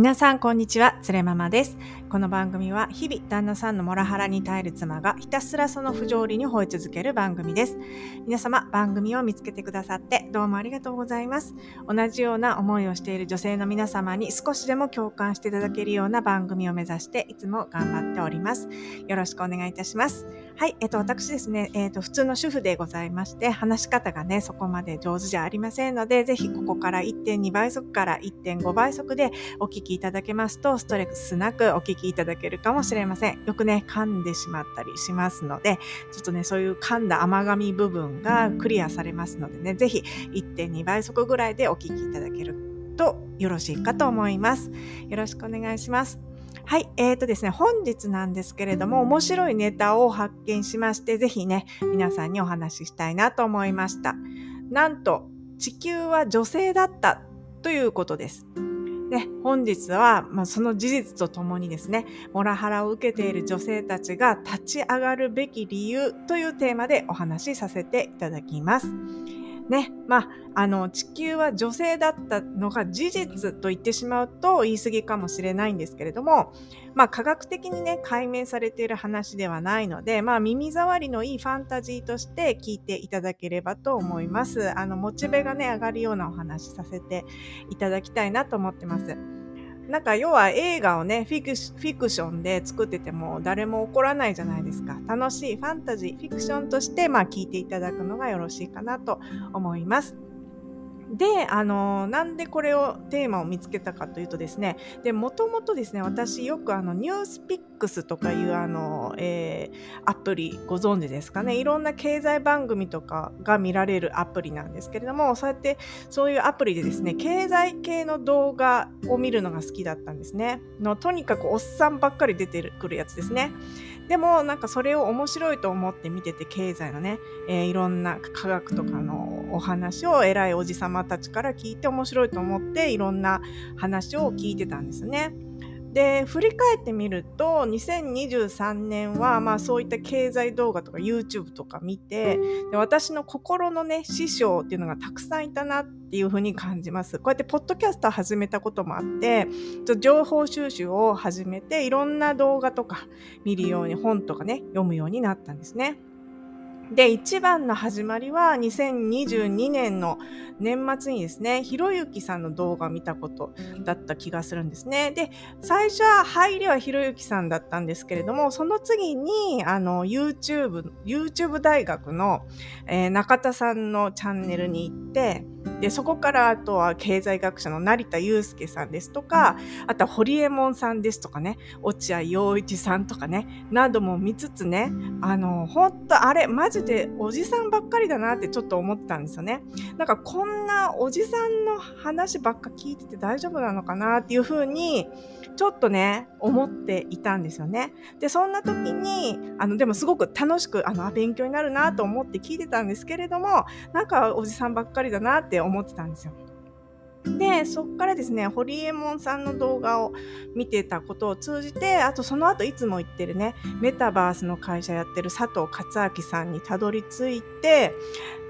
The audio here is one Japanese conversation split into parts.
皆さん、こんにちは。つれママです。この番組は、日々、旦那さんのモラハラに耐える妻が、ひたすらその不条理に吠え続ける番組です。皆様、番組を見つけてくださって、どうもありがとうございます。同じような思いをしている女性の皆様に、少しでも共感していただけるような番組を目指して、いつも頑張っております。よろしくお願いいたします。はい、えっと、私ですね、えっと、普通の主婦でございまして、話し方がね、そこまで上手じゃありませんので、ぜひここから1.2倍速から1.5倍速でお聞きいただけますと、ストレスなくお聞きいただけるかもしれません。よくね、噛んでしまったりしますので、ちょっとね、そういう噛んだ甘噛み部分がクリアされますのでね、ぜひ1.2倍速ぐらいでお聞きいただけるとよろしいかと思います。よろしくお願いします。はい、えーとですね、本日なんですけれども、面白いネタを発見しまして、ぜひね、皆さんにお話ししたいなと思いました。なんと、地球は女性だったということです。ね、本日は、まあ、その事実とともにですね、モラハラを受けている女性たちが立ち上がるべき理由というテーマでお話しさせていただきます。ね、まあ、あの、地球は女性だったのが事実と言ってしまうと言い過ぎかもしれないんですけれども、まあ、科学的にね、解明されている話ではないので、まあ、耳障りのいいファンタジーとして聞いていただければと思います。あの、モチベがね、上がるようなお話させていただきたいなと思ってます。なんか要は映画をねフィクションで作ってても誰も怒らないじゃないですか楽しいファンタジーフィクションとしてまあ聞いていただくのがよろしいかなと思います。で、あの、なんでこれを、テーマを見つけたかというとですね、で、もともとですね、私よくあの、ニュースピックスとかいうあの、えー、アプリご存知ですかね、いろんな経済番組とかが見られるアプリなんですけれども、そうやって、そういうアプリでですね、経済系の動画を見るのが好きだったんですね。の、とにかくおっさんばっかり出てくるやつですね。でもなんかそれを面白いと思って見てて経済のね、えー、いろんな科学とかのお話を偉いおじさまたちから聞いて面白いと思っていろんな話を聞いてたんですね。で振り返ってみると2023年はまあそういった経済動画とか YouTube とか見てで私の心のね師匠っていうのがたくさんいたなっていうふうに感じます。こうやってポッドキャストを始めたこともあって情報収集を始めていろんな動画とか見るように本とかね読むようになったんですね。で、一番の始まりは2022年の年末にですね、ひろゆきさんの動画見たことだった気がするんですね。で、最初は入りはひろゆきさんだったんですけれども、その次に、あの、YouTube、YouTube 大学の、えー、中田さんのチャンネルに行って、で、そこからあとは経済学者の成田悠介さんですとか、あとは堀江門さんですとかね、落合陽一さんとかね、なども見つつね、あの、本当あれ、マジでおじさんばっかりだなってちょっと思ってたんですよね。なんかこんなおじさんの話ばっか聞いてて大丈夫なのかなっていうふうに、ちょっとね、思っていたんですよね。で、そんな時に、あの、でもすごく楽しく、あの、勉強になるなと思って聞いてたんですけれども、なんかおじさんばっかりだなって思ってたんですよ。で、そっからですね、ホリエモンさんの動画を見てたことを通じて、あとその後いつも言ってるね、メタバースの会社やってる佐藤勝明さんにたどり着いて、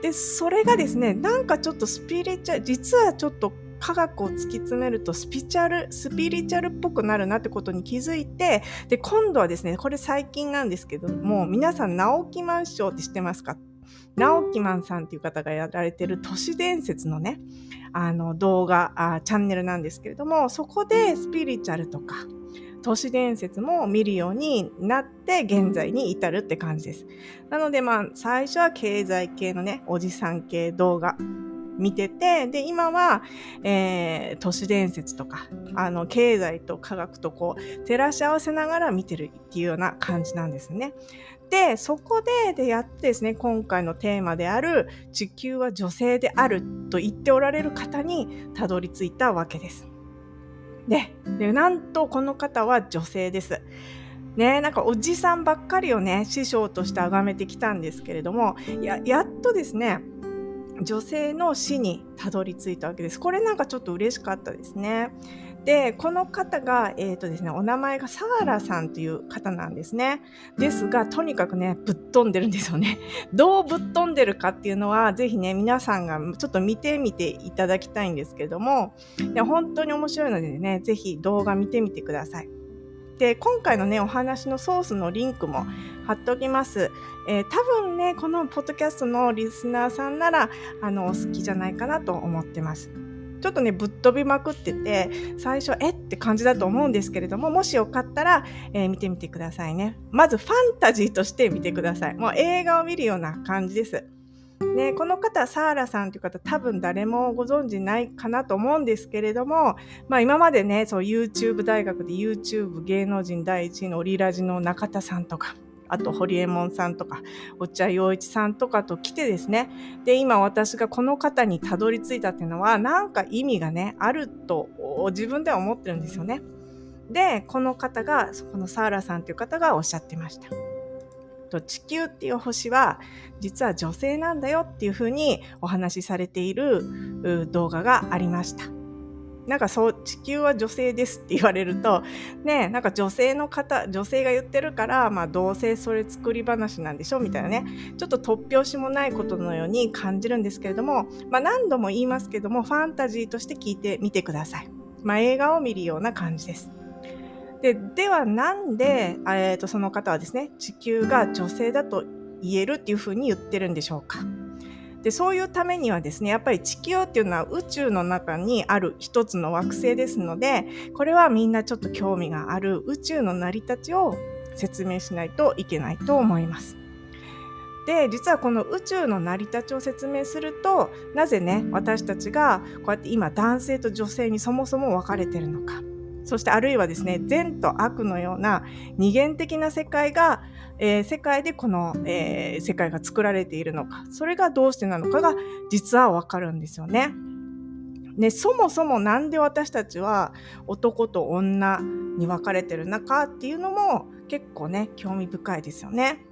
で、それがですね、なんかちょっとスピリチュアル、実はちょっと科学を突き詰めるとスピチャル、スピリチュアルっぽくなるなってことに気づいて、で、今度はですね、これ最近なんですけども、皆さん、直木マンションって知ってますか？直木マンさんっていう方がやられてる都市伝説のね、あの動画あ、チャンネルなんですけれども、そこでスピリチュアルとか、都市伝説も見るようになって現在に至るって感じです。なのでまあ最初は経済系のね、おじさん系動画見てて、で、今は、えー、都市伝説とか、あの、経済と科学とこう、照らし合わせながら見てるっていうような感じなんですね。で、そこで、で、やってですね、今回のテーマである、地球は女性であると言っておられる方にたどり着いたわけです。で、でなんとこの方は女性です。ね、なんかおじさんばっかりをね、師匠として崇めてきたんですけれども、や、やっとですね、女性の死にたどり着いたわけです。これなんかちょっと嬉しかったですね。で、この方が、え、ー、とですね、お名前がサーラさんという方なんですね。ですが、とにかくね、ぶっ飛んでるんですよね。どうぶっ飛んでるかっていうのは、ぜひね、皆さんがちょっと見てみていただきたいんですけれども、で本当に面白いのでね、ぜひ動画見てみてください。で、今回のね、お話のソースのリンクも貼っておきます。えー、多分ね、このポッドキャストのリスナーさんなら、あの、お好きじゃないかなと思ってます。ちょっとね、ぶっ飛びまくってて、最初、え？って感じだと思うんですけれども、もしよかったら、えー、見てみてくださいね。まず、ファンタジーとして見てください。もう映画を見るような感じです。ね、この方、サーラさんという方、多分誰もご存知ないかなと思うんですけれども、まあ今までね、そう YouTube 大学で YouTube 芸能人第一位のオリラジの中田さんとか、あと、堀江門さんとか、落合陽一さんとかと来てですね、で、今私がこの方にたどり着いたっていうのは、なんか意味がね、あると自分では思ってるんですよね。で、この方が、このサーラさんという方がおっしゃってました。と地球っていう星は実は女性なんだよっていうふうにお話しされている動画がありました。なんかそう、地球は女性ですって言われると、ね、なんか女性の方、女性が言ってるから、まあどうせそれ作り話なんでしょみたいなね、ちょっと突拍子もないことのように感じるんですけれども、まあ何度も言いますけども、ファンタジーとして聞いてみてください。まあ映画を見るような感じです。で、ではなんで、えー、とその方はですね、地球が女性だと言えるっていうふうに言ってるんでしょうか。でそういうためにはですねやっぱり地球っていうのは宇宙の中にある一つの惑星ですのでこれはみんなちょっと興味がある宇宙の成り立ちを説明しないといけないと思います。で実はこの宇宙の成り立ちを説明するとなぜね私たちがこうやって今男性と女性にそもそも分かれてるのかそしてあるいはですね善と悪のような二元的な世界がえー、世界でこの、えー、世界が作られているのか、それがどうしてなのかが実はわかるんですよね。ね、そもそもなんで私たちは男と女に分かれてるのかっていうのも結構ね、興味深いですよね。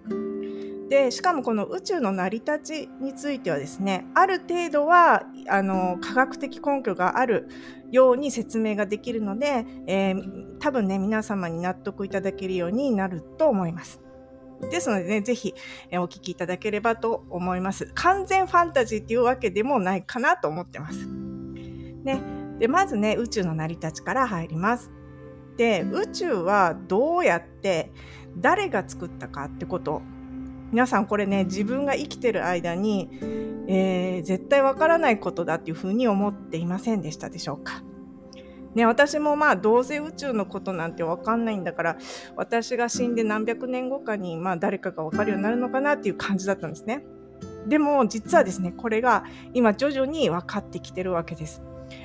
で、しかもこの宇宙の成り立ちについてはですね、ある程度は、あの、科学的根拠があるように説明ができるので、えー、多分ね、皆様に納得いただけるようになると思います。ですのでね、ぜひお聞きいただければと思います。完全ファンタジーっていうわけでもないかなと思ってます。ね。で、まずね、宇宙の成り立ちから入ります。で、宇宙はどうやって誰が作ったかってこと。皆さんこれね、自分が生きてる間に、えー、絶対わからないことだっていうふうに思っていませんでしたでしょうか。ね、私もまあどうせ宇宙のことなんて分かんないんだから私が死んで何百年後かにまあ誰かが分かるようになるのかなっていう感じだったんですね。でも実はですねこれが今徐々に分かってきてるわけです。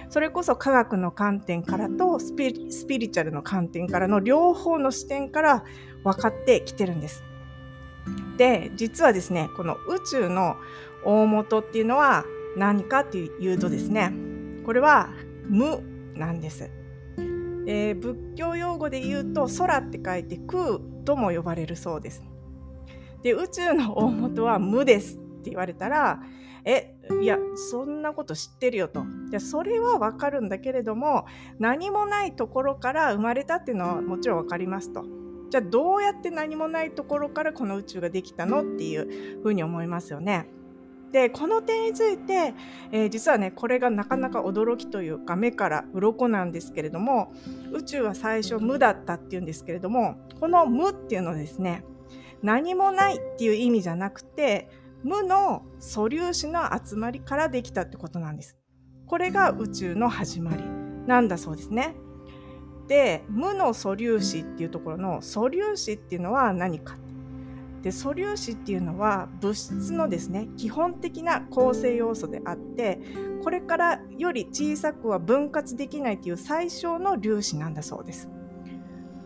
それこそ科学の観点からとスピリチュアルの観点からの両方の視点から分かってきてるんです。で実はですねこの宇宙の大元っていうのは何かっていうとですねこれは無なんです。えー、仏教用語で言うと空って書いて空とも呼ばれるそうです。で宇宙の大元は無ですって言われたらえいやそんなこと知ってるよとでそれはわかるんだけれども何もないところから生まれたっていうのはもちろんわかりますと。じゃあどうやって何もないところからこの宇宙ができたのっていうふうに思いますよね。でこの点について、えー、実はねこれがなかなか驚きというか目から鱗なんですけれども宇宙は最初無だったっていうんですけれどもこの無っていうのはですね何もないっていう意味じゃなくて無の素粒子の集まりからできたってことなんです。これが宇宙の始まりなんだそうですね。で無の素粒子っていうところの素粒子っていうのは何かで素粒子っていうのは物質のですね基本的な構成要素であってこれからより小さくは分割できないという最小の粒子なんだそうです。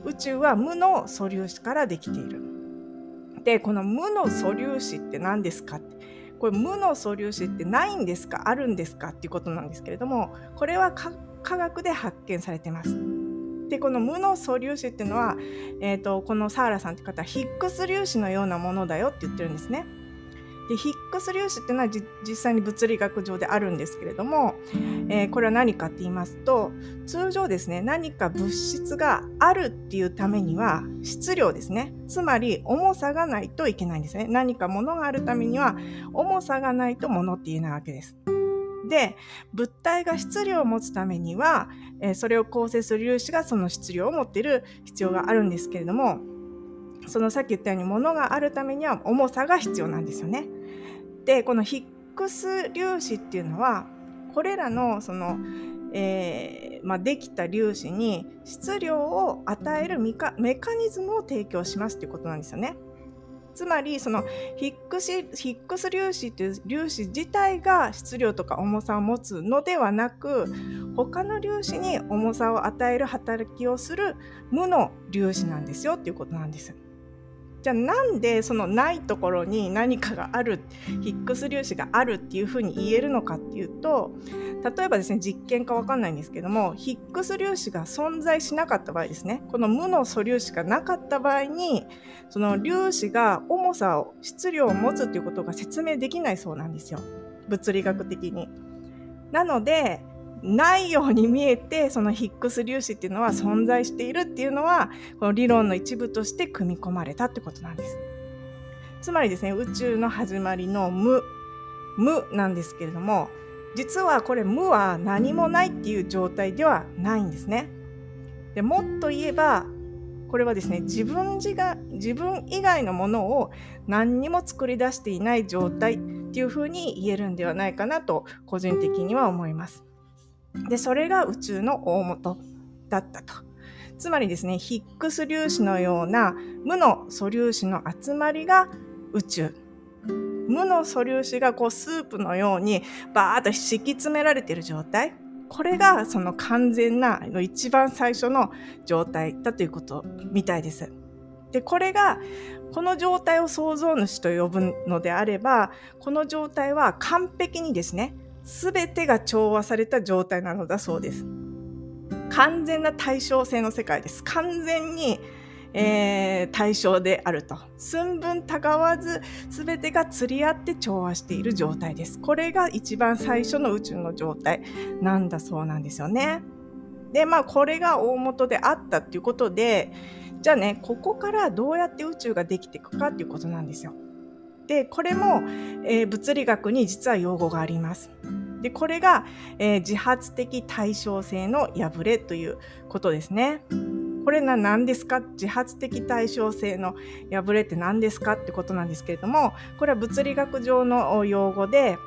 宇宙は無の素粒子からできている。でこの無の素粒子って何ですかってこれ無の素粒子ってないんですかあるんですかっていうことなんですけれどもこれは科学で発見されてます。でこの無の素粒子っていうのは、えーと、このサーラさんって方はヒックス粒子のようなものだよって言ってるんですね。でヒックス粒子っていうのは実際に物理学上であるんですけれども、えー、これは何かって言いますと通常ですね何か物質があるっていうためには質量ですねつまり重さがないといけないんですね何か物があるためには重さがないと物って言えないわけです。で物体が質量を持つためには、えー、それを構成する粒子がその質量を持っている必要があるんですけれどもそのさっき言ったように物があるためには重さが必要なんですよね。でこのヒックス粒子っていうのはこれらのその、えーまあ、できた粒子に質量を与えるメカニズムを提供しますっていうことなんですよね。つまりそのヒックスヒックス粒子という粒子自体が質量とか重さを持つのではなく他の粒子に重さを与える働きをする無の粒子なんですよっていうことなんです。じゃあなんでそのないところに何かがあるヒックス粒子があるっていうふうに言えるのかっていうと例えばですね実験か分かんないんですけどもヒックス粒子が存在しなかった場合ですねこの無の素粒子がなかった場合にその粒子が重さを質量を持つっていうことが説明できないそうなんですよ物理学的に。なのでないように見えてそのヒックス粒子っていうのは存在しているっていうのはこの理論の一部として組み込まれたってことなんです。つまりですね宇宙の始まりの無無なんですけれども実はこれ無は何もないっていう状態ではないんですね。でもっと言えばこれはですね自分自が自分以外のものを何にも作り出していない状態っていうふうに言えるんではないかなと個人的には思います。で、それが宇宙の大元だったと。つまりですね、ヒックス粒子のような無の素粒子の集まりが宇宙。無の素粒子がこうスープのようにバーッと敷き詰められている状態。これがその完全な一番最初の状態だということみたいです。で、これがこの状態を創造主と呼ぶのであれば、この状態は完璧にですね、全てが調和された状態なのだそうです。完全な対称性の世界です。完全に、えー、対象であると。寸分たがわず全てが釣り合って調和している状態です。これが一番最初の宇宙の状態なんだそうなんですよね。で、まあこれが大元であったっていうことで、じゃあね、ここからどうやって宇宙ができていくかっていうことなんですよ。でこれも、えー、物理学に実は用語があります。でこれが、えー、自発的対称性の破れということですね。これな何ですか？自発的対称性の破れって何ですかってことなんですけれどもこれは物理学上の用語で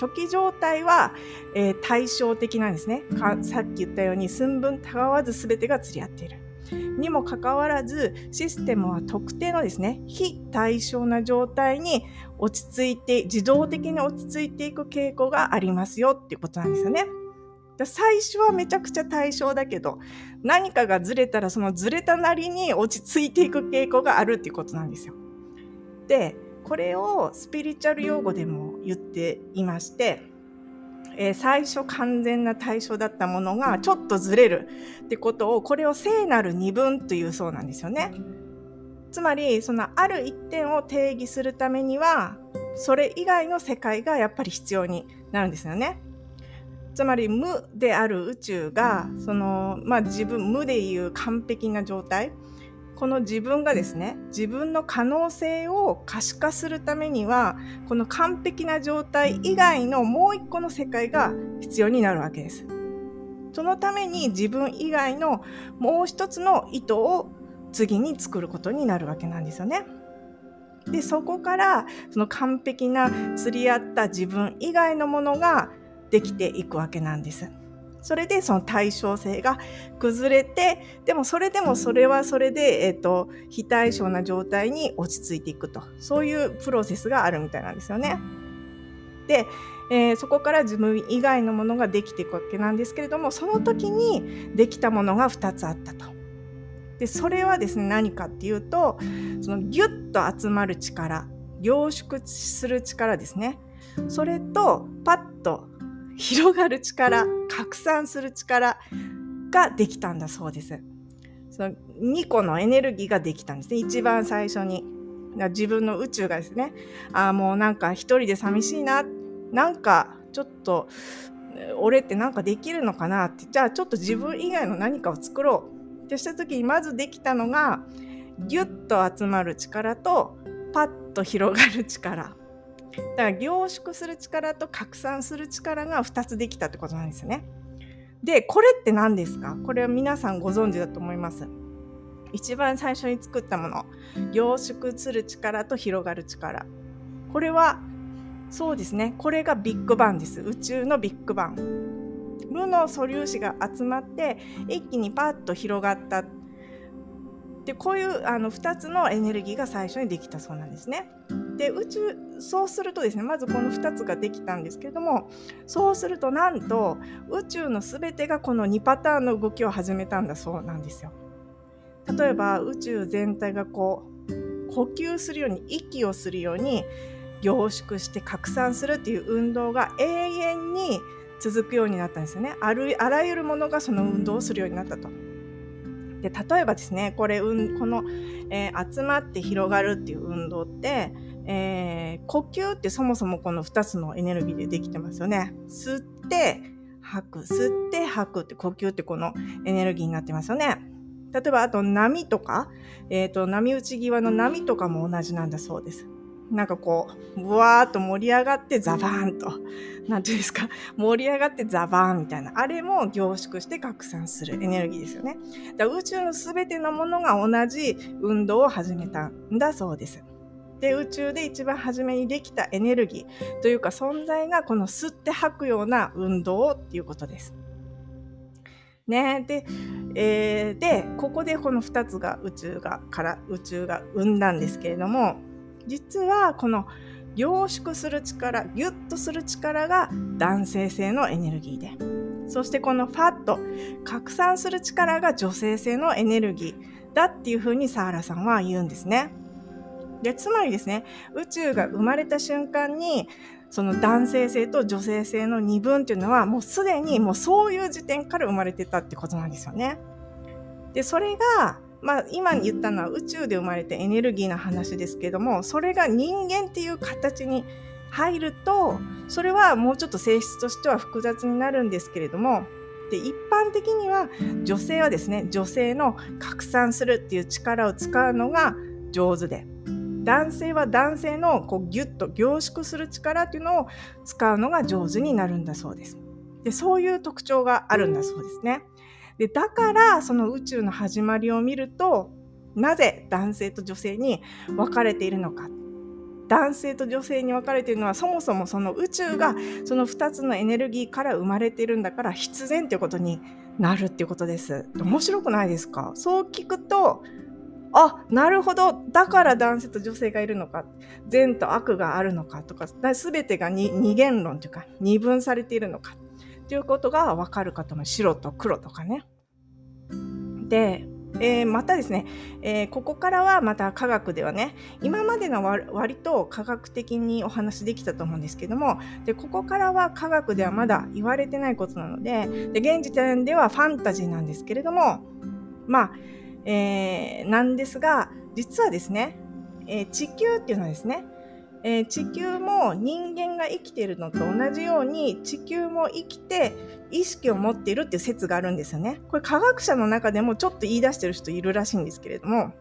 初期状態は、えー、対照的なんですねさっき言ったように寸分たがわず全てが釣り合っている。にもかかわらずシステムは特定のですね非対称な状態に落ち着いて自動的に落ち着いていく傾向がありますよっていうことなんですよね。最初はめちゃくちゃ対象だけど何かがずれたらそのずれたなりに落ち着いていく傾向があるっていうことなんですよ。でこれをスピリチュアル用語でも言っていましてえー、最初完全な対象だったものがちょっとずれるってことをこれを聖なる二分というそうなんですよね。つまりそのある一点を定義するためにはそれ以外の世界がやっぱり必要になるんですよね。つまり無である宇宙がその、まあ、自分無でいう完璧な状態この自分がですね自分の可能性を可視化するためにはこの完璧な状態以外のもう一個の世界が必要になるわけです。そのために自分以外のもう一つの意図を次に作ることになるわけなんですよね。でそこからその完璧な釣り合った自分以外のものができていくわけなんです。それでその対称性が崩れてでもそれでもそれはそれで、えーと、非対称な状態に落ち着いていくとそういうプロセスがあるみたいなんですよね。で、えー、そこから自分以外のものができていくわけなんですけれどもその時にできたものが2つあったと。でそれはですね何かっていうとそのギュッと集まる力凝縮する力ですねそれとパッと広がる力拡散する力ができたんだそうです。その2個のエネルギーができたんですね一番最初に。自分の宇宙がですね、あもうなんか一人で寂しいな、なんかちょっと、俺ってなんかできるのかなって、じゃあちょっと自分以外の何かを作ろうってした時にまずできたのが、ギュッと集まる力と、パッと広がる力。だから凝縮する力と拡散する力が2つできたってことなんですよね。で、これって何ですか？これは皆さんご存知だと思います。一番最初に作ったもの。凝縮する力と広がる力。これは、そうですね。これがビッグバンです。宇宙のビッグバン。無の素粒子が集まって一気にパッと広がったでこういうあの2つのエネルギーが最初にできたそうなんですね。で宇宙そうするとですねまずこの2つができたんですけれどもそうするとなんと宇宙の全てがこの2パターンの動きを始めたんだそうなんですよ。例えば宇宙全体がこう呼吸するように息をするように凝縮して拡散するっていう運動が永遠に続くようになったんですよねあらゆるものがその運動をするようになったと。で例えばですねこれ、うん、この、えー、集まって広がるっていう運動って、えー、呼吸ってそもそもこの2つのエネルギーでできてますよね。吸って吐く吸って吐くって呼吸ってこのエネルギーになってますよね。例えばあと波とか、えーと、波打ち際の波とかも同じなんだそうです。なんかこう、ぶわーっと盛り上がってザバーンと、なんていうんですか、盛り上がってザバーンみたいな、あれも凝縮して拡散するエネルギーですよね。だ宇宙のすべてのものが同じ運動を始めたんだそうです。で、宇宙で一番初めにできたエネルギーというか存在がこの吸って吐くような運動っていうことです。ね、で、えー、で、ここでこの2つが宇宙が、から宇宙が生んだんですけれども、実はこの凝縮する力、ギュッとする力が男性性のエネルギーで、そしてこのファット、拡散する力が女性性のエネルギーだっていうふうにサーラさんは言うんですね。で、つまりですね、宇宙が生まれた瞬間に、その男性性と女性性の二分っていうのはもうすでにもうそういう時点から生まれてたってことなんですよね。で、それがまあ、今言ったのは宇宙で生まれてエネルギーの話ですけどもそれが人間っていう形に入るとそれはもうちょっと性質としては複雑になるんですけれどもで一般的には女性はですね女性の拡散するっていう力を使うのが上手で男性は男性のこうギュッと凝縮する力っていうのを使うのが上手になるんだそうです。でそういう特徴があるんだそうですね。でだからその宇宙の始まりを見るとなぜ男性と女性に分かれているのか。男性と女性に分かれているのはそもそもその宇宙がその2つのエネルギーから生まれているんだから必然ということになるっていうことです。面白くないですか？そう聞くとあなるほど。だから男性と女性がいるのか。善と悪があるのかとか全てが二元論というか二分されているのか。っていうことがわかるかと思う。白と黒とかね。で、えー、またですね、えー、ここからはまた科学ではね今までの割と科学的にお話できたと思うんですけどもでここからは科学ではまだ言われてないことなのでで現時点ではファンタジーなんですけれどもまあ、えー、なんですが実はですね、え地球っていうのはですねえー、地球も人間が生きているのと同じように地球も生きて意識を持っているっていう説があるんですよね。これ科学者の中でもちょっと言い出してる人いるらしいんですけれども、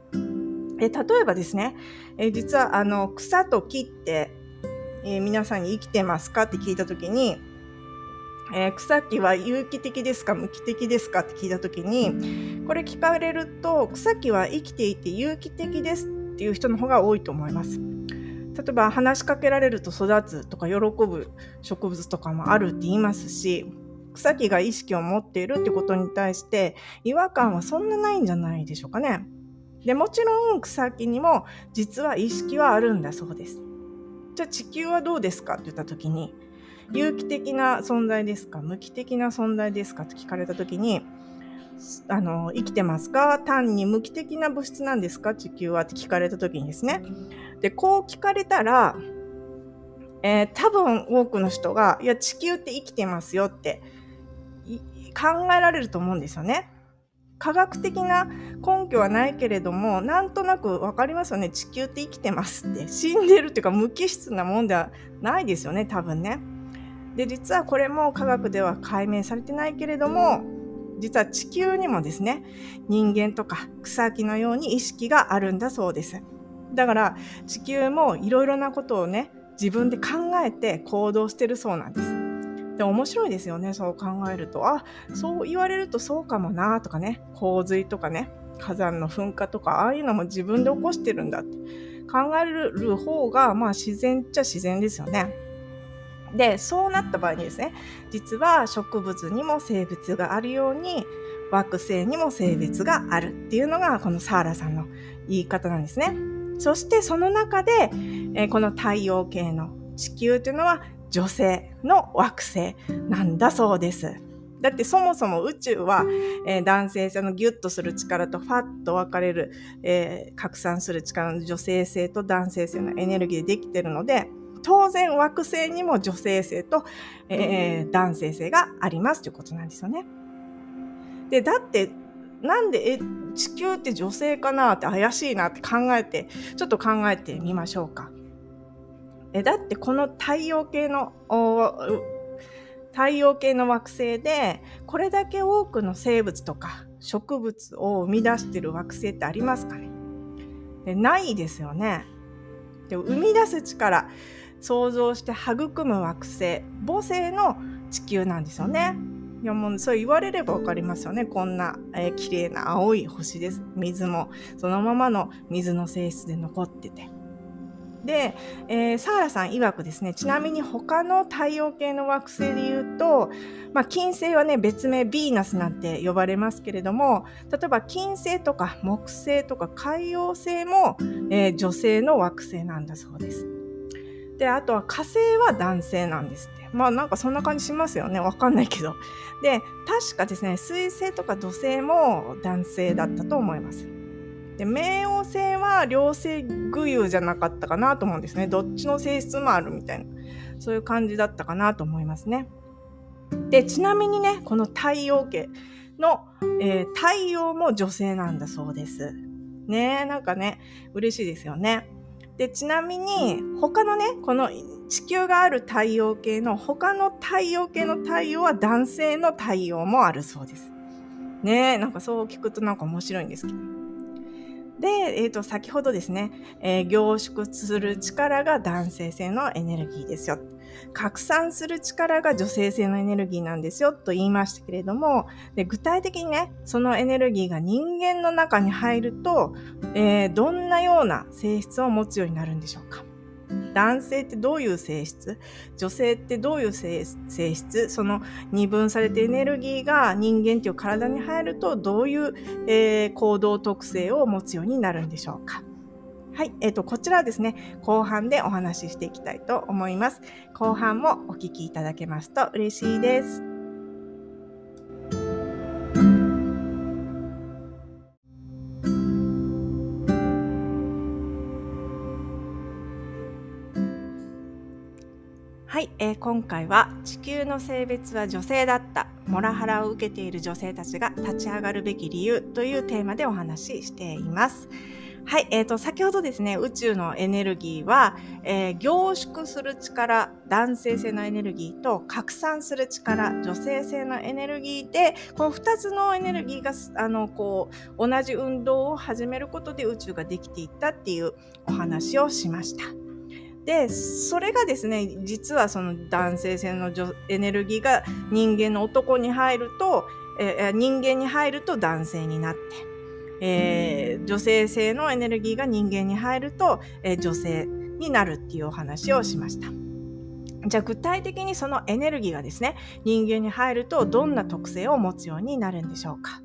えー、例えばですね、えー、実はあの草と木って、え皆さんに生きてますかって聞いた時に、え草木は有機的ですか無機的ですかって聞いた時にこれ聞かれると草木は生きていて有機的ですっていう人の方が多いと思います。例えば話しかけられると育つとか喜ぶ植物とかもあるって言いますし草木が意識を持っているってことに対して違和感はそんなないんじゃないでしょうかね。でもちろん草木にも実は意識はあるんだそうです。じゃあ地球はどうですかって言った時に有機的な存在ですか？無機的な存在ですかって聞かれた時にあの生きてますか？単に無機的な物質なんですか？地球はって聞かれた時にですねでこう聞かれたら、えー、多分多くの人がいや地球って生きてますよって考えられると思うんですよね。科学的な根拠はないけれどもなんとなく分かりますよね地球って生きてますって死んでるっていうか無機質なもんではないですよね多分ね。で実はこれも科学では解明されてないけれども実は地球にもですね人間とか草木のように意識があるんだそうです。だから地球もいろいろなことをね自分で考えて行動してるそうなんです。で面白いですよねそう考えるとあそう言われるとそうかもなとかね洪水とかね火山の噴火とかああいうのも自分で起こしてるんだって考える方がまあ自然っちゃ自然ですよね。でそうなった場合にですね実は植物にも性別があるように惑星にも性別があるっていうのがこのサーラさんの言い方なんですね。そしてその中で、え、この太陽系の地球というのは女性の惑星なんだそうです。だってそもそも宇宙は、えー、男性性のギュッとする力とファッと分かれる、えー、拡散する力の女性性と男性性のエネルギーでできてるので当然惑星にも女性性と、えー、男性性がありますということなんですよね。でだってなんでえ地球って女性かなって怪しいなって考えてちょっと考えてみましょうか。えだってこの太陽系の太陽系の惑星でこれだけ多くの生物とか植物を生み出してる惑星ってありますかねでないですよね。で生み出す力想像して育む惑星母星の地球なんですよね。やもうそう言われれば分かりますよね。こんな、えー、綺麗な青い星です。水も。そのままの水の性質で残ってて。で、えー、サーラさん曰くですね、ちなみに他の太陽系の惑星で言うと、まあ、金星はね、別名ヴィーナスなんて呼ばれますけれども、例えば金星とか木星とか海洋星も、えー、女性の惑星なんだそうです。で、あとは火星は男性なんです。まあなんかそんな感じしますよね。わかんないけど。で、確かですね、水星とか土星も男性だったと思います。で冥王星は両性具有じゃなかったかなと思うんですねどっちの性質もあるみたいなそういう感じだったかなと思いますねでちなみにねこの太陽系の、えー、太陽も女性なんだそうですねなんかね嬉しいですよねでちなみに他のねこの地球がある太陽系の他の太陽系の太陽は男性の太陽もあるそうですねなんかそう聞くとなんか面白いんですけどで、えーと、先ほどですね、えー、凝縮する力が男性性のエネルギーですよ。拡散する力が女性性のエネルギーなんですよと言いましたけれどもで具体的にねそのエネルギーが人間の中に入ると、えー、どんなような性質を持つようになるんでしょうか？男性ってどういう性質？女性ってどういう性質？その二分されてエネルギーが人間っていう体に入るとどういう、えー、行動特性を持つようになるんでしょうか？はい、えっ、ー、と、こちらはですね、後半でお話ししていきたいと思います。後半もお聞きいただけますと嬉しいです。はい、えー、今回は地球の性別は女性だったモラハラを受けている女性たちが立ち上がるべき理由というテーマでお話ししています。はい、えーと、先ほどですね宇宙のエネルギーは、えー、凝縮する力男性性のエネルギーと拡散する力女性性のエネルギーでこの2つのエネルギーがあのこう同じ運動を始めることで宇宙ができていったっていうお話をしました。でそれがですね実はその男性性のエネルギーが人間の男に入ると、えー、人間に入ると男性になって、えー、女性性のエネルギーが人間に入ると、えー、女性になるっていうお話をしました。じゃあ具体的にそのエネルギーがですね人間に入るとどんな特性を持つようになるんでしょうか？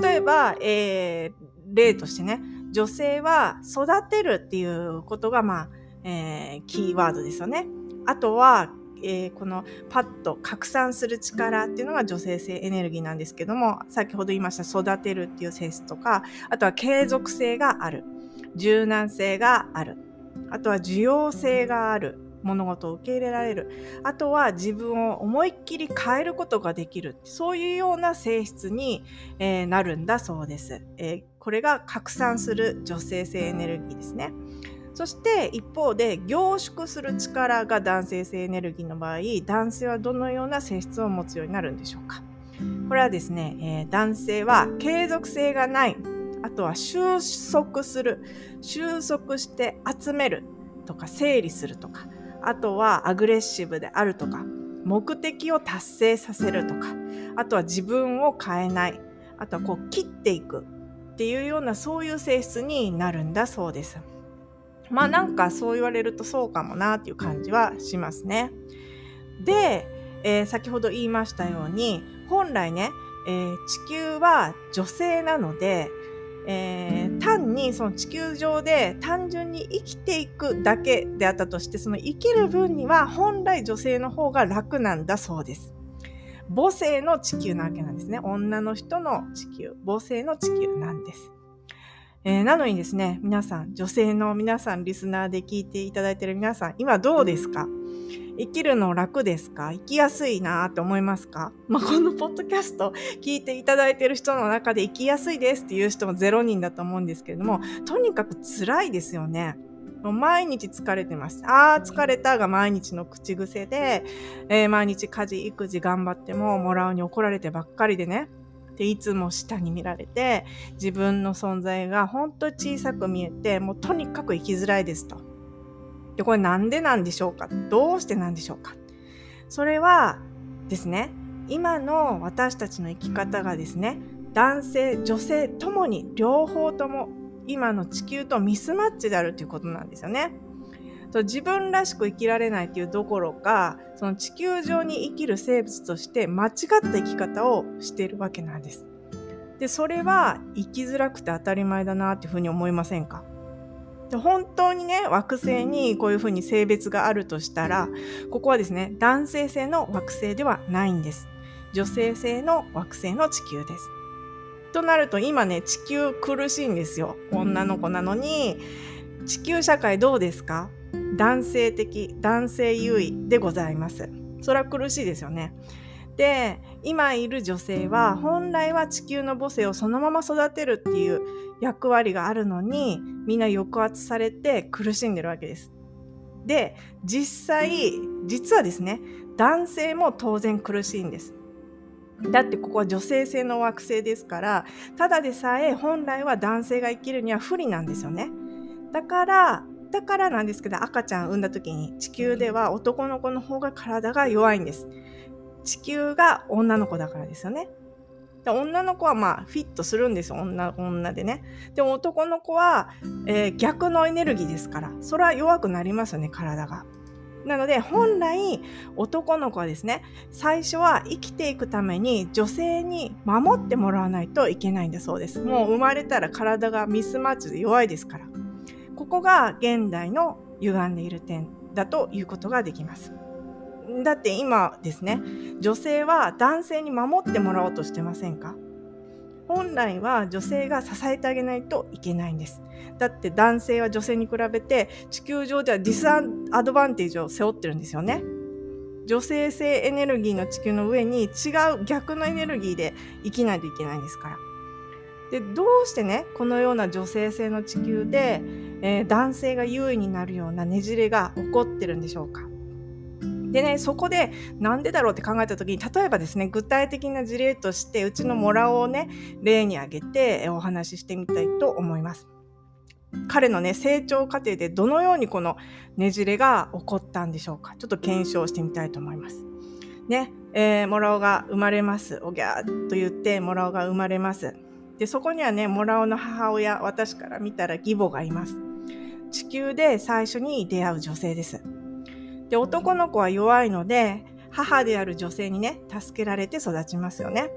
例えば、えー、例としてね女性は育てるっていうことがまあえー、キーワードですよね。あとは、えー、このパッと拡散する力っていうのが女性性エネルギーなんですけども先ほど言いました育てるっていう性質とかあとは継続性がある。柔軟性がある。あとは需要性がある。物事を受け入れられる。あとは自分を思いっきり変えることができる。そういうような性質に、えー、なるんだそうです、えー、これが拡散する女性性エネルギーですね。そして一方で凝縮する力が男性性エネルギーの場合男性はどのような性質を持つようになるんでしょうか？これはですね、えー、男性は継続性がないあとは収束する収束して集めるとか整理するとかあとはアグレッシブであるとか目的を達成させるとかあとは自分を変えないあとはこう切っていくっていうようなそういう性質になるんだそうです。まあなんかそう言われるとそうかもなっていう感じはしますね。で、えー、先ほど言いましたように本来ね、えー、地球は女性なので、えー、単にその地球上で単純に生きていくだけであったとしてその生きる分には本来女性の方が楽なんだそうです。母性の地球なわけなんですね。女の人の地球、母性の地球なんです。えー、なのにですね、皆さん、女性の皆さん、リスナーで聞いていただいている皆さん、今どうですか？生きるの楽ですか？生きやすいなって思いますか、まあ、このポッドキャスト聞いていただいている人の中で生きやすいですっていう人も0人だと思うんですけれども、とにかく辛いですよね。もう毎日疲れてます。ああ、疲れたが毎日の口癖で、えー、毎日家事、育児頑張っても、もらうに怒られてばっかりでね。でいつも下に見られて自分の存在が本当小さく見えてもうとにかく生きづらいですと。でこれなんでなんでしょうか？どうしてなんでしょうか？それはですね今の私たちの生き方がですね男性女性ともに両方とも今の地球とミスマッチであるということなんですよね。そう自分らしく生きられないっていうどころかその地球上に生きる生物として間違った生き方をしているわけなんです。でそれは生きづらくて当たり前だなっていうふうに思いませんか？で本当にね惑星にこういうふうに性別があるとしたらここはですね男性性の惑星ではないんです。女性性の惑星の地球です。となると今ね地球苦しいんですよ女の子なのに地球社会どうですか？男性的男性優位でございます。それは苦しいですよね。で今いる女性は本来は地球の母性をそのまま育てるっていう役割があるのにみんな抑圧されて苦しんでるわけです。で実際実はですね男性も当然苦しいんです。だってここは女性性の惑星ですからただでさえ本来は男性が生きるには不利なんですよね。だからだからなんですけど赤ちゃん産んだ時に地球では男の子の方が体が弱いんです。地球が女の子だからですよね。で女の子はまあフィットするんです女女でね。でも男の子は、えー、逆のエネルギーですからそれは弱くなりますよね体が。なので本来男の子はですね最初は生きていくために女性に守ってもらわないといけないんだそうです。もう生まれたら体がミスマッチで弱いですから。ここが現代の歪んでいる点だということができます。だって今ですね、女性は男性に守ってもらおうとしてませんか？本来は女性が支えてあげないといけないんです。だって男性は女性に比べて地球上ではディスアドバンテージを背負ってるんですよね。女性性エネルギーの地球の上に違う逆のエネルギーで生きないといけないんですから。でどうしてねこのような女性性の地球で、えー、男性が優位になるようなねじれが起こってるんでしょうかでねそこでなんでだろうって考えた時に例えばですね具体的な事例としてうちのモラをね例に挙げてお話ししてみたいと思います。彼のね成長過程でどのようにこのねじれが起こったんでしょうかちょっと検証してみたいと思います。ね、えー、モラオが生まれます。おぎゃーと言ってモラオが生まれます。でそこにはねモラオの母親私から見たら義母がいます地球で最初に出会う女性です。で男の子は弱いので母である女性にね助けられて育ちますよね。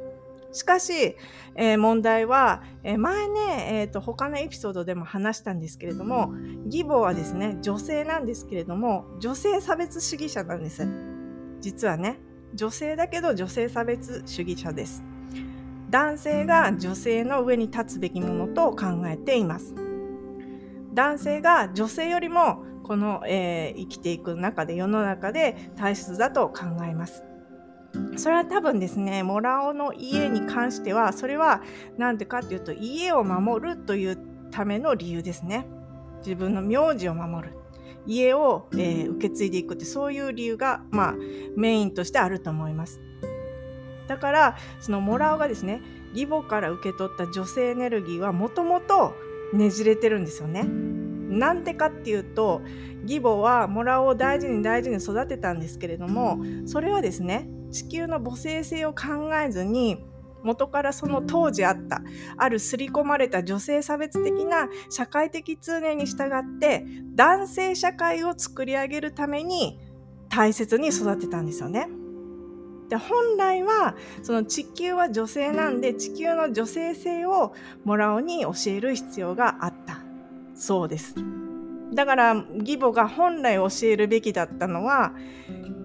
しかし、えー、問題は、えー、前ね、えーと、他のエピソードでも話したんですけれども義母はですね女性なんですけれども女性差別主義者なんです。実はね女性だけど女性差別主義者です。男性が女性の上に立つべきものと考えています。男性が女性よりもこの、えー、生きていく中で世の中で大切だと考えます。それは多分ですね、モラオの家に関しては、それは何でかっていうと、家を守るというための理由ですね。自分の名字を守る。家を、えー、受け継いでいくって、そういう理由が、まあ、メインとしてあると思います。だから、そのモラオがですね、義母から受け取った女性エネルギーはもともとねじれてるんですよね。なんでかっていうと義母はモラを大事に大事に育てたんですけれどもそれはですね地球の母性性を考えずに元からその当時あったある刷り込まれた女性差別的な社会的通念に従って男性社会を作り上げるために大切に育てたんですよね。で本来はその地球は女性なんで地球の女性性をもらおに教える必要があったそうです。だから義母が本来教えるべきだったのは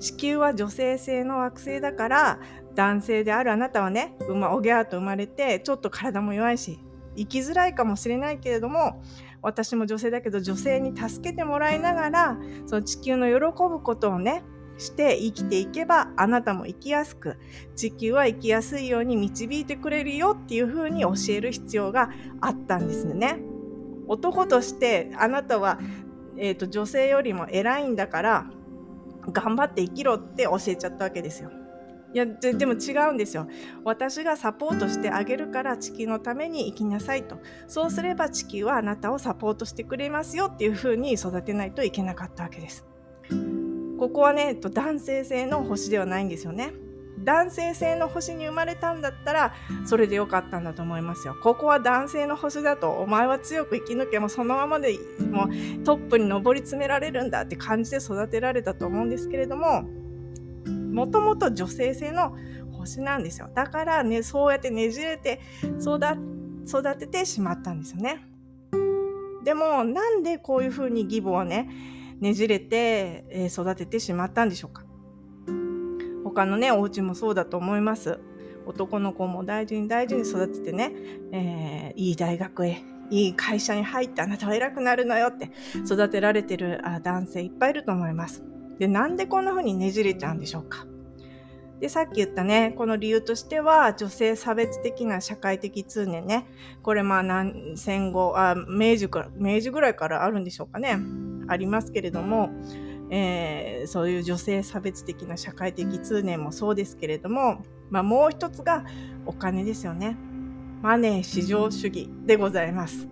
地球は女性性の惑星だから男性であるあなたはね、まおぎゃーと生まれてちょっと体も弱いし生きづらいかもしれないけれども私も女性だけど女性に助けてもらいながらその地球の喜ぶことをねして生きていけばあなたも生きやすく地球は生きやすいように導いてくれるよっていうふうに教える必要があったんですね。男としてあなたは、えーと、女性よりも偉いんだから頑張って生きろって教えちゃったわけですよ。いやででも違うんですよ。私がサポートしてあげるから地球のために生きなさいと。そうすれば地球はあなたをサポートしてくれますよっていうふうに育てないといけなかったわけです。ここはね、男性性の星ではないんですよね。男性性の星に生まれたんだったらそれでよかったんだと思いますよ。ここは男性の星だとお前は強く生き抜けもそのままでもうトップに上り詰められるんだって感じで育てられたと思うんですけれどももともと女性性の星なんですよ。だからねそうやってねじれて育ててしまったんですよね。でもなんでこういうふうに義母はねねじれて、え育ててしまったんでしょうか他のねお家もそうだと思います男の子も大事に大事に育ててね、えー、いい大学へいい会社に入ってあなたは偉くなるのよって育てられてる男性いっぱいいると思いますでなんでこんな風にねじれちゃうんでしょうかで、さっき言ったね、この理由としては、女性差別的な社会的通念ね。これまあ何、戦後、あ、明治ら、明治ぐらいからあるんでしょうかね。ありますけれども、えー、そういう女性差別的な社会的通念もそうですけれども、まあもう一つがお金ですよね。マネー至上主義でございます。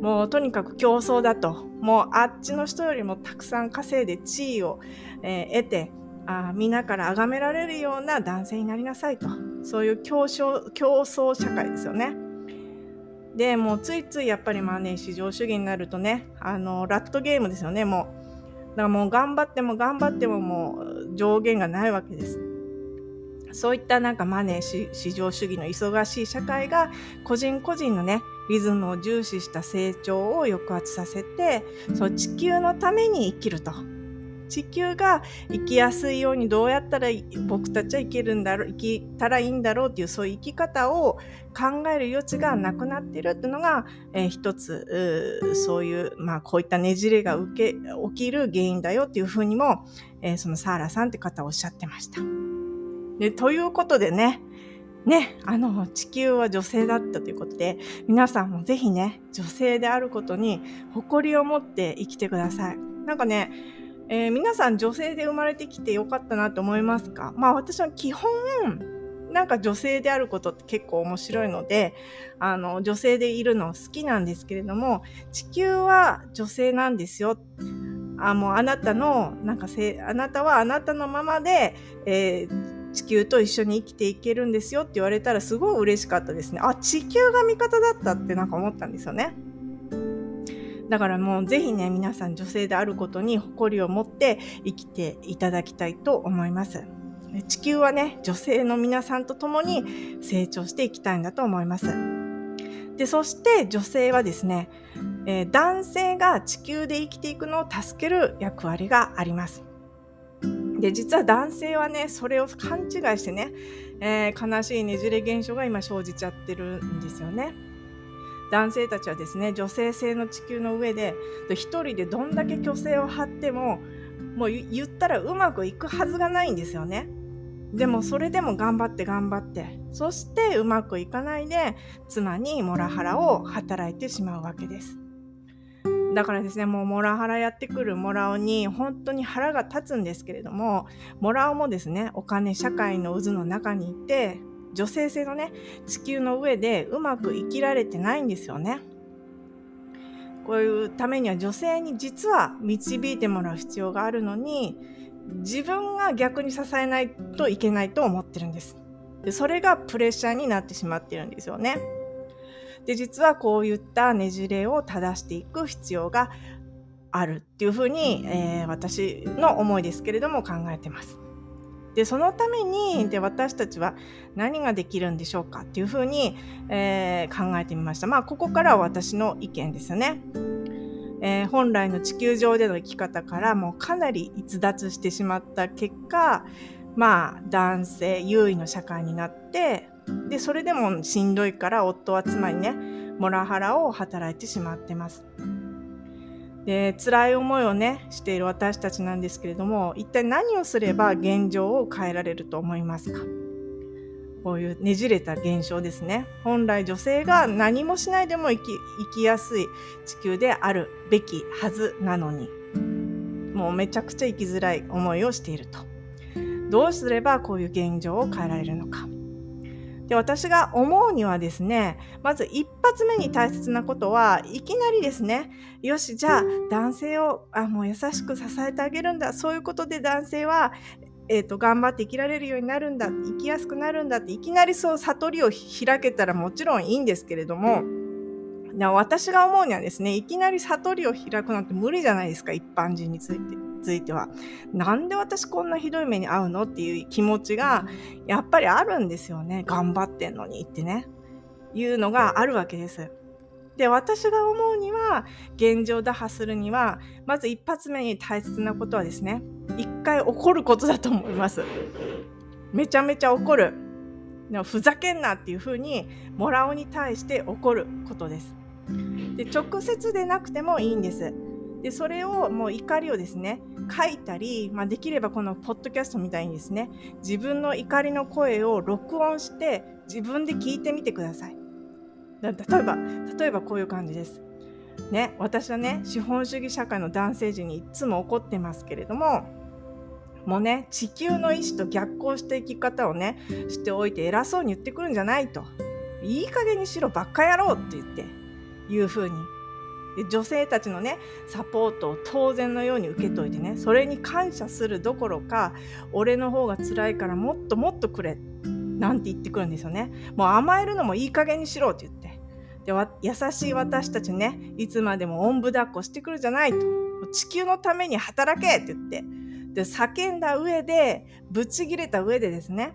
もうとにかく競争だと。もうあっちの人よりもたくさん稼いで地位を、えー、得て、あ皆から崇められるような男性になりなさいとそういう競争競争社会ですよね。でもうついついやっぱりまあね市場主義になるとねあのラットゲームですよねもうだからもう頑張っても頑張ってももう上限がないわけです。そういったなんかマネー市場主義の忙しい社会が個人個人のねリズムを重視した成長を抑圧させてそう地球のために生きると地球が生きやすいようにどうやったら僕たちは生きるんだろう生きたらいいんだろうっていうそういう生き方を考える余地がなくなっているっていうのが、えー、一つそういうまあこういったねじれが受け起きる原因だよっていうふうにも、えー、そのサーラさんって方おっしゃってました。でということでねね、あの、地球は女性だったということで、皆さんもぜひね、女性であることに誇りを持って生きてください。なんかね、えー、皆さん女性で生まれてきてよかったなと思いますか？まあ私は基本なんか女性であることって結構面白いのであの女性でいるの好きなんですけれども地球は女性なんですよ。あもうあなたのなんかせあなたはあなたのままで、えー、地球と一緒に生きていけるんですよって言われたらすごい嬉しかったですね。あ地球が味方だったってなんか思ったんですよね。だからもうぜひね、皆さん女性であることに誇りを持って生きていただきたいと思います。地球はね、女性の皆さんと共に成長していきたいんだと思います。で、そして女性はですね、えー、男性が地球で生きていくのを助ける役割があります。で、実は男性はね、それを勘違いしてね、えー、悲しいねじれ現象が今生じちゃってるんですよね。男性たちはですね女性性の地球の上で一人でどんだけ虚勢を張ってももう言ったらうまくいくはずがないんですよね。でもそれでも頑張って頑張ってそしてうまくいかないで妻にモラハラを働いてしまうわけです。だからですねもうモラハラやってくるモラオに本当に腹が立つんですけれどもモラオもですねお金社会の渦の中にいて女性性のね地球の上でうまく生きられてないんですよね。こういうためには女性に実は導いてもらう必要があるのに自分が逆に支えないといけないと思ってるんです。でそれがプレッシャーになってしまってるんですよね。で実はこういったねじれを正していく必要があるっていうふうに、えー、私の思いですけれども考えてます。でそのためにで私たちは何ができるんでしょうかっていうふうに、えー、考えてみました。まあここからは私の意見ですよね。えー、本来の地球上での生き方からもうかなり逸脱してしまった結果まあ男性優位の社会になってでそれでもしんどいから夫は妻にねモラハラを働いてしまってます。で辛い思いをねしている私たちなんですけれども一体何をすれば現状を変えられると思いますか？こういうねじれた現象ですね。本来女性が何もしないでも生き生きやすい地球であるべきはずなのにもうめちゃくちゃ生きづらい思いをしていると。どうすればこういう現状を変えられるのか？で私が思うにはですねまず一発目に大切なことはいきなりですねよしじゃあ男性をあもう優しく支えてあげるんだそういうことで男性はえーと、頑張って生きられるようになるんだ生きやすくなるんだっていきなりそう悟りを開けたらもちろんいいんですけれども私が思うにはですねいきなり悟りを開くなんて無理じゃないですか一般人について。ついてはなんで私こんなひどい目に遭うのっていう気持ちがやっぱりあるんですよね頑張ってんのにってねいうのがあるわけです。で私が思うには現状打破するにはまず一発目に大切なことはですね一回怒ることだと思います。めちゃめちゃ怒る。ふざけんなっていうふうにモラオに対して怒ることです。で直接でなくてもいいんです。でそれをもう怒りをですね書いたり、まあ、できればこのポッドキャストみたいにですね自分の怒りの声を録音して自分で聞いてみてください。例えば例えばこういう感じです。ね私はね資本主義社会の男性陣にいつも怒ってますけれどももうね地球の意志と逆行した生き方をねしておいて偉そうに言ってくるんじゃないと。いい加減にしろばっかやろうって言っていうふうにで女性たちのねサポートを当然のように受けといてねそれに感謝するどころか俺の方が辛いからもっともっとくれなんて言ってくるんですよね。もう甘えるのもいい加減にしろって言って。で優しい私たちねいつまでもおんぶ抱っこしてくるじゃないと。地球のために働けって言って。で叫んだ上でぶち切れた上でですね。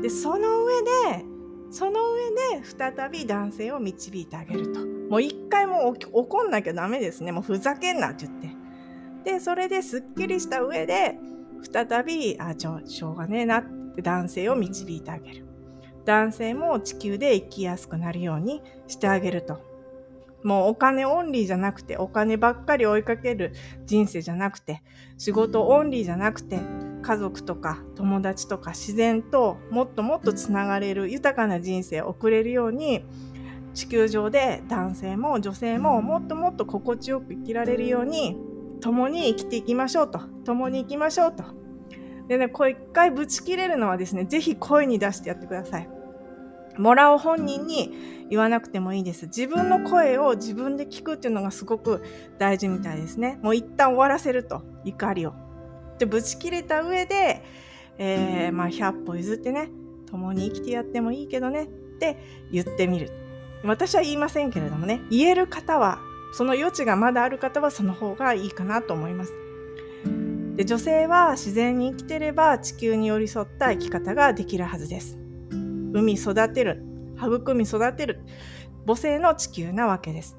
でその上でその上で再び男性を導いてあげると。もう一回も怒んなきゃダメですね。もうふざけんなって言って。で、それですっきりした上で、再び、あ、ちょ、しょうがねえなって男性を導いてあげる。男性も地球で生きやすくなるようにしてあげると。もうお金オンリーじゃなくて、お金ばっかり追いかける人生じゃなくて、仕事オンリーじゃなくて、家族とか友達とか自然ともっともっとつながれる豊かな人生を送れるように地球上で男性も女性ももっともっと心地よく生きられるように共に生きていきましょうと。共に生きましょうと。でねこう一回ぶち切れるのはですねぜひ声に出してやってください。もらう本人に言わなくてもいいです。自分の声を自分で聞くっていうのがすごく大事みたいですね。もう一旦終わらせると、怒りを。でぶち切れた上で、えー、まあ、100歩譲ってね共に生きてやってもいいけどねって言ってみる私は言いませんけれどもね言える方はその余地がまだある方はその方がいいかなと思います。で女性は自然に生きてれば地球に寄り添った生き方ができるはずです。海育てる育み育てる母性の地球なわけです。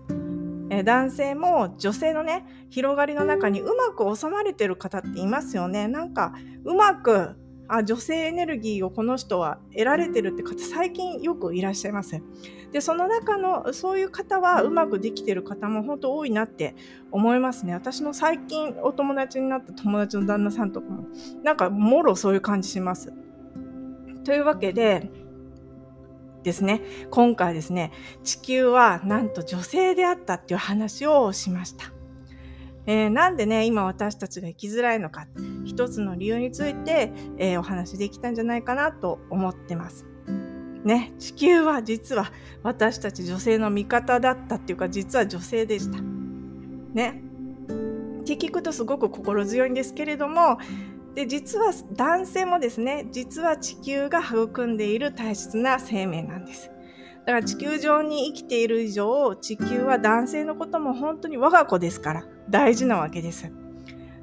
え男性も女性のね広がりの中にうまく収まれてる方っていますよね。なんかうまくあ、女性エネルギーをこの人は得られてるって方、最近よくいらっしゃいます。で、その中の、そういう方はうまくできてる方も本当多いなって思いますね。私の最近お友達になった友達の旦那さんとかも、なんかもろそういう感じします。というわけで、ですね、今回ですね、地球はなんと女性であったっていう話をしました。えー、なんでね、今私たちが生きづらいのか、一つの理由について、えー、お話しできたんじゃないかなと思ってます。ね、地球は実は私たち女性の味方だったっていうか、実は女性でした。ね。って聞くとすごく心強いんですけれども、で実は男性もですね実は地球が育んでいる大切な生命なんですだから地球上に生きている以上地球は男性のことも本当に我が子ですから大事なわけです。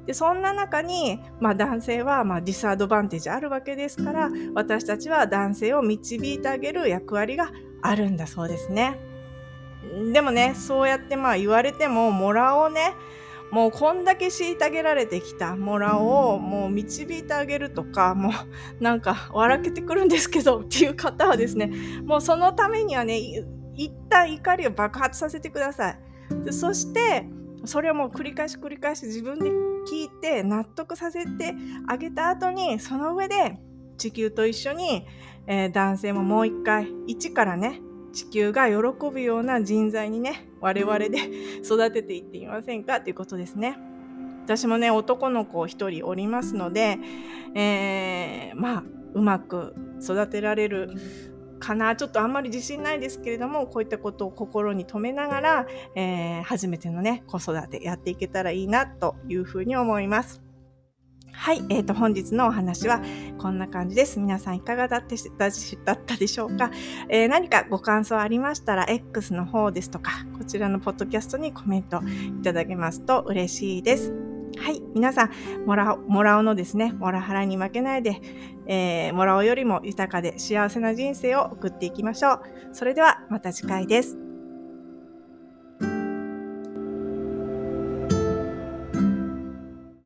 でそんな中に、まあ、男性はまあディスアドバンテージあるわけですから私たちは男性を導いてあげる役割があるんだそうですね。でもねそうやってまあ言われてももらおうね。もうこんだけ虐げられてきたモラをもう導いてあげるとかもうなんか笑けてくるんですけどっていう方はですねもうそのためにはね一旦怒りを爆発させてください。そしてそれをもう繰り返し繰り返し自分で聞いて納得させてあげた後にその上で地球と一緒に、えー、男性ももう一回一からね地球が喜ぶような人材にね我々で育てていってみませんか？ということですね。私もね男の子一人おりますので、えー、まあうまく育てられるかな？ちょっとあんまり自信ないですけれどもこういったことを心に留めながら、えー、初めてのね子育てやっていけたらいいなというふうに思います。はい、えーと、本日のお話はこんな感じです。皆さんいかがだったでしょうか、えー、何かご感想ありましたら X の方ですとかこちらのポッドキャストにコメントいただけますと嬉しいです。はい。皆さん、もらお、もらおのですね、モラハラに負けないで、えー、もらおよりも豊かで幸せな人生を送っていきましょう。それではまた次回です。